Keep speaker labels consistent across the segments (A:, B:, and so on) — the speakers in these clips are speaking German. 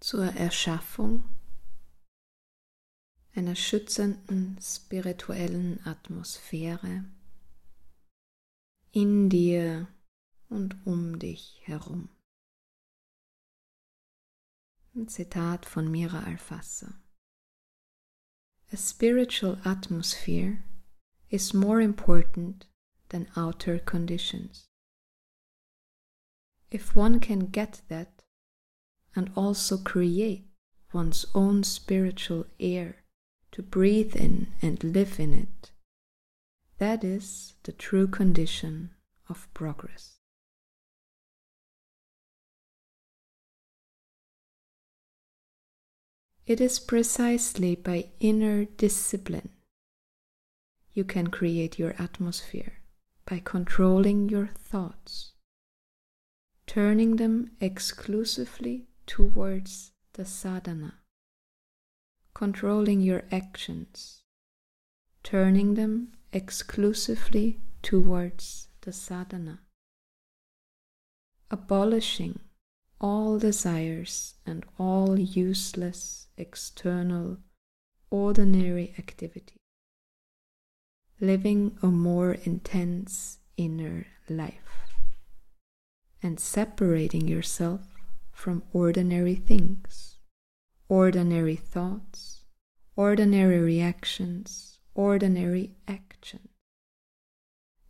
A: zur Erschaffung einer schützenden spirituellen Atmosphäre in dir und um dich herum. Ein Zitat von Mira Alfassa. A spiritual atmosphere is more important than outer conditions. If one can get that and also create one's own spiritual air to breathe in and live in it, that is the true condition of progress. It is precisely by inner discipline you can create your atmosphere by controlling your thoughts, turning them exclusively towards the sadhana, controlling your actions, turning them exclusively towards the sadhana, abolishing all desires and all useless external ordinary activity, living a more intense inner life, and separating yourself from ordinary things, ordinary thoughts, ordinary reactions, ordinary action.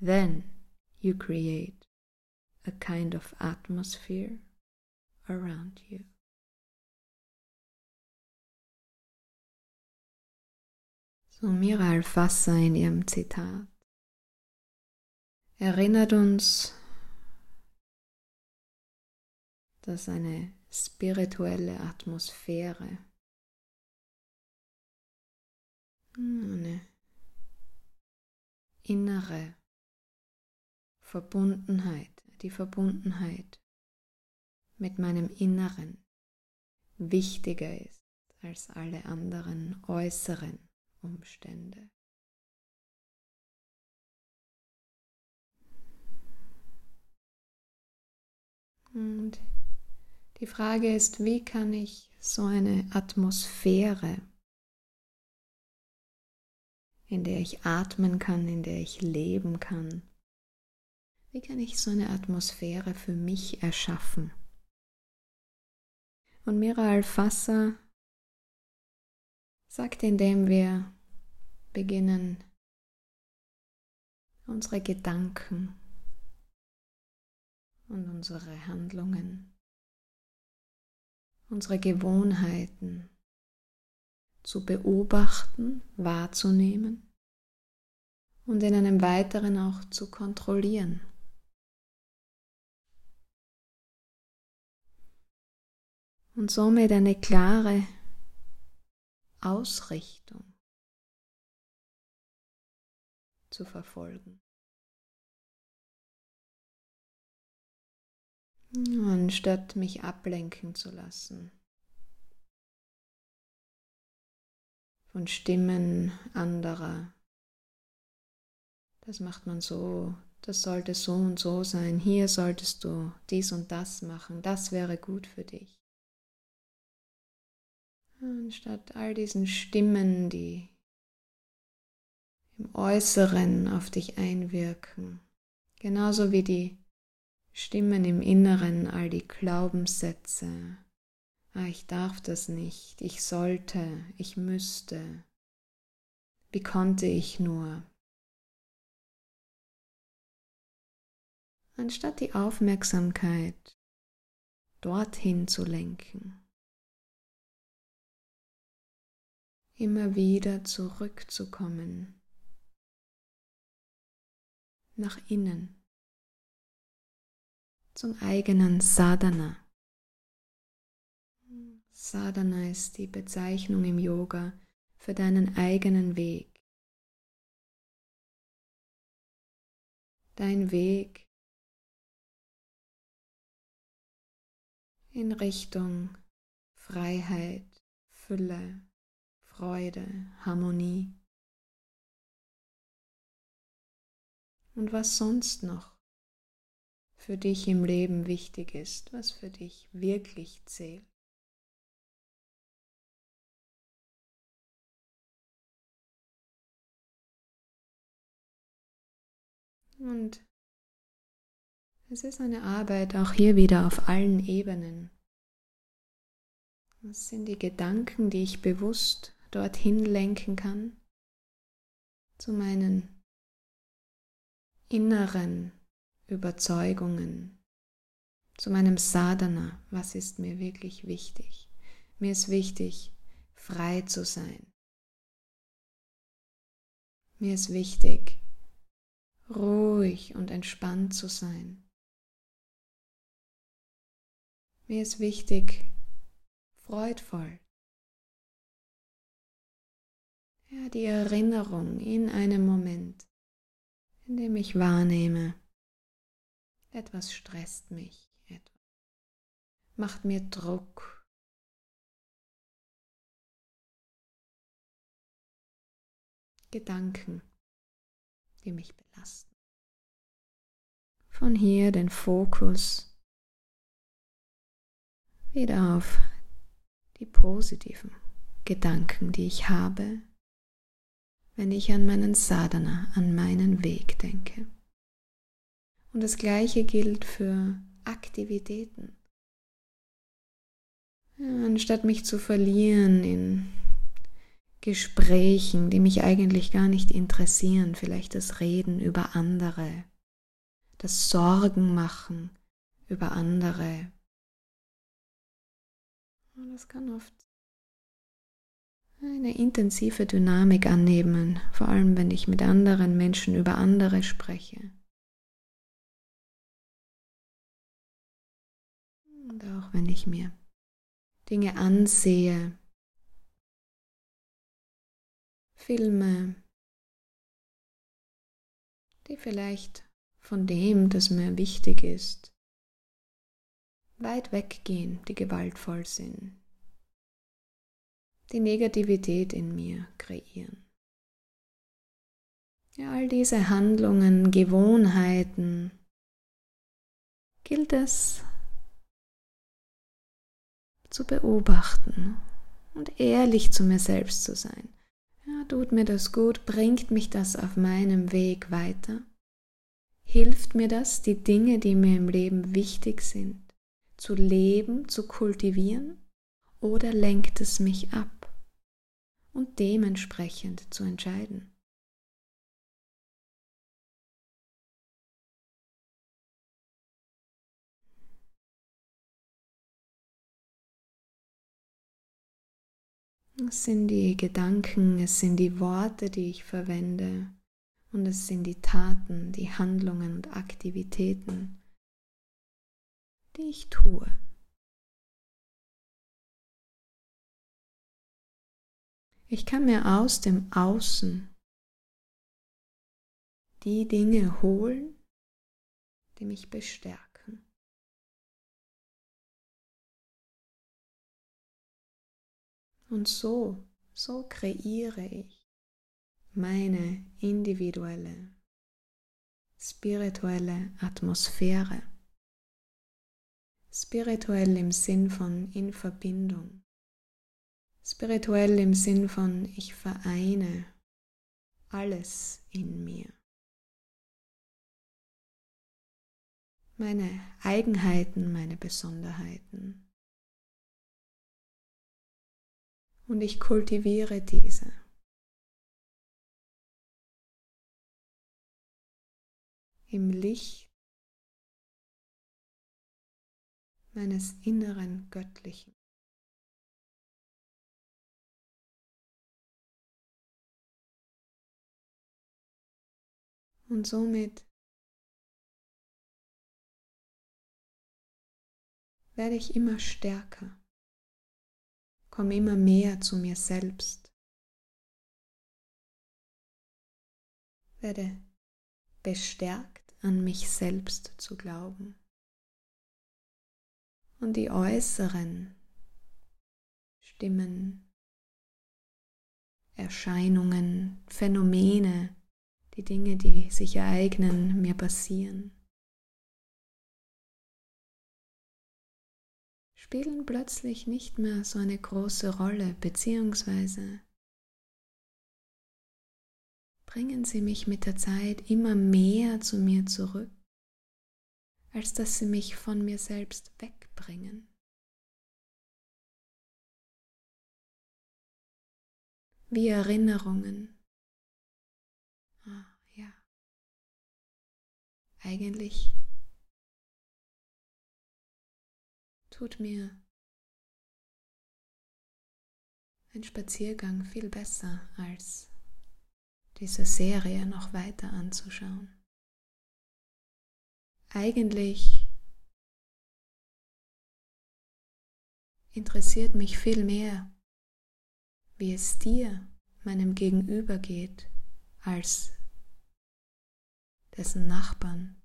A: Then you create a kind of atmosphere around you. So Mira Alfassa in ihrem Zitat erinnert uns, dass eine spirituelle Atmosphäre, eine innere Verbundenheit, die Verbundenheit mit meinem Inneren wichtiger ist als alle anderen äußeren Umstände. Und die Frage ist, wie kann ich so eine Atmosphäre, in der ich atmen kann, in der ich leben kann, wie kann ich so eine Atmosphäre für mich erschaffen? Und Mira Alfassa sagt, indem wir beginnen, unsere Gedanken und unsere Handlungen, unsere Gewohnheiten zu beobachten, wahrzunehmen und in einem weiteren auch zu kontrollieren. Und somit eine klare Ausrichtung zu verfolgen. Anstatt mich ablenken zu lassen von Stimmen anderer. Das macht man so, das sollte so und so sein, hier solltest du dies und das machen, das wäre gut für dich. Anstatt all diesen Stimmen, die im Äußeren auf dich einwirken, genauso wie die Stimmen im Inneren, all die Glaubenssätze, ah, ich darf das nicht, ich sollte, ich müsste, wie konnte ich nur. Anstatt die Aufmerksamkeit dorthin zu lenken, immer wieder zurückzukommen. Nach innen zum eigenen Sadhana. Sadhana ist die Bezeichnung im Yoga für deinen eigenen Weg. Dein Weg in Richtung Freiheit, Fülle, Freude, Harmonie. Und was sonst noch für dich im Leben wichtig ist, was für dich wirklich zählt. Und es ist eine Arbeit auch hier wieder auf allen Ebenen. Was sind die Gedanken, die ich bewusst dorthin lenken kann? Zu meinen inneren Überzeugungen, zu meinem Sadhana, was ist mir wirklich wichtig? Mir ist wichtig, frei zu sein. Mir ist wichtig, ruhig und entspannt zu sein. Mir ist wichtig, freudvoll. Ja, die Erinnerung in einem Moment, in dem ich wahrnehme, etwas stresst mich, etwas macht mir Druck. Gedanken, die mich belasten. Von hier den Fokus wieder auf die positiven Gedanken, die ich habe, wenn ich an meinen Sadhana, an meinen Weg denke. Und das gleiche gilt für Aktivitäten. Anstatt mich zu verlieren in Gesprächen, die mich eigentlich gar nicht interessieren, vielleicht das Reden über andere, das Sorgen machen über andere. Das kann oft eine intensive Dynamik annehmen, vor allem wenn ich mit anderen Menschen über andere spreche. Und auch wenn ich mir Dinge ansehe, Filme, die vielleicht von dem, das mir wichtig ist, weit weggehen, die gewaltvoll sind, die Negativität in mir kreieren. Ja, all diese Handlungen, Gewohnheiten gilt es zu beobachten und ehrlich zu mir selbst zu sein. Ja, tut mir das gut? Bringt mich das auf meinem Weg weiter? Hilft mir das, die Dinge, die mir im Leben wichtig sind, zu leben, zu kultivieren? Oder lenkt es mich ab? Und dementsprechend zu entscheiden. Es sind die Gedanken, es sind die Worte, die ich verwende und es sind die Taten, die Handlungen und Aktivitäten, die ich tue. Ich kann mir aus dem Außen die Dinge holen, die mich bestärken. Und so, so kreiere ich meine individuelle, spirituelle Atmosphäre. Spirituell im Sinn von in Verbindung. Spirituell im Sinn von ich vereine alles in mir. Meine Eigenheiten, meine Besonderheiten. Und ich kultiviere diese. Im Licht meines inneren Göttlichen. Und somit werde ich immer stärker komme immer mehr zu mir selbst. Werde bestärkt an mich selbst zu glauben. Und die äußeren Stimmen, Erscheinungen, Phänomene, die Dinge, die sich ereignen, mir passieren, spielen plötzlich nicht mehr so eine große Rolle, beziehungsweise bringen sie mich mit der Zeit immer mehr zu mir zurück, als dass sie mich von mir selbst wegbringen. Wie Erinnerungen. Ah, ja. Eigentlich tut mir ein Spaziergang viel besser als diese Serie noch weiter anzuschauen. Eigentlich interessiert mich viel mehr, wie es dir, meinem Gegenüber geht, als dessen Nachbarn.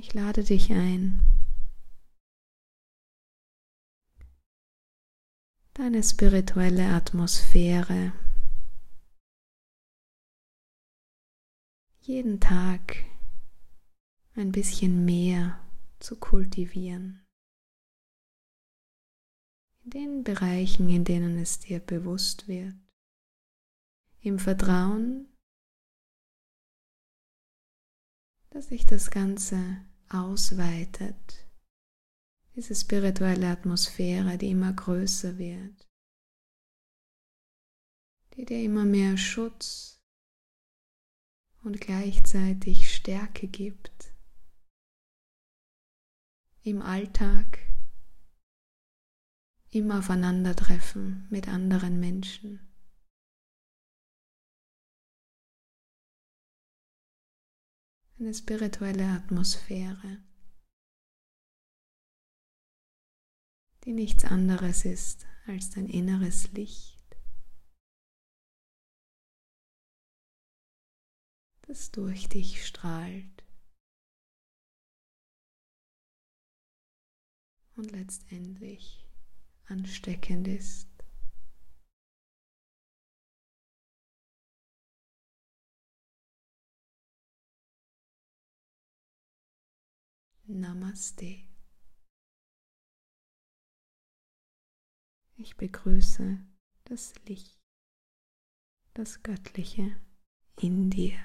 A: Ich lade dich ein, deine spirituelle Atmosphäre jeden Tag ein bisschen mehr zu kultivieren. In den Bereichen, in denen es dir bewusst wird. Im Vertrauen, dass sich das Ganze ausweitet, diese spirituelle Atmosphäre, die immer größer wird, die dir immer mehr Schutz und gleichzeitig Stärke gibt im Alltag, im Aufeinandertreffen mit anderen Menschen. Eine spirituelle Atmosphäre, die nichts anderes ist als dein inneres Licht, das durch dich strahlt und letztendlich ansteckend ist. Namaste. Ich begrüße das Licht, das Göttliche in dir.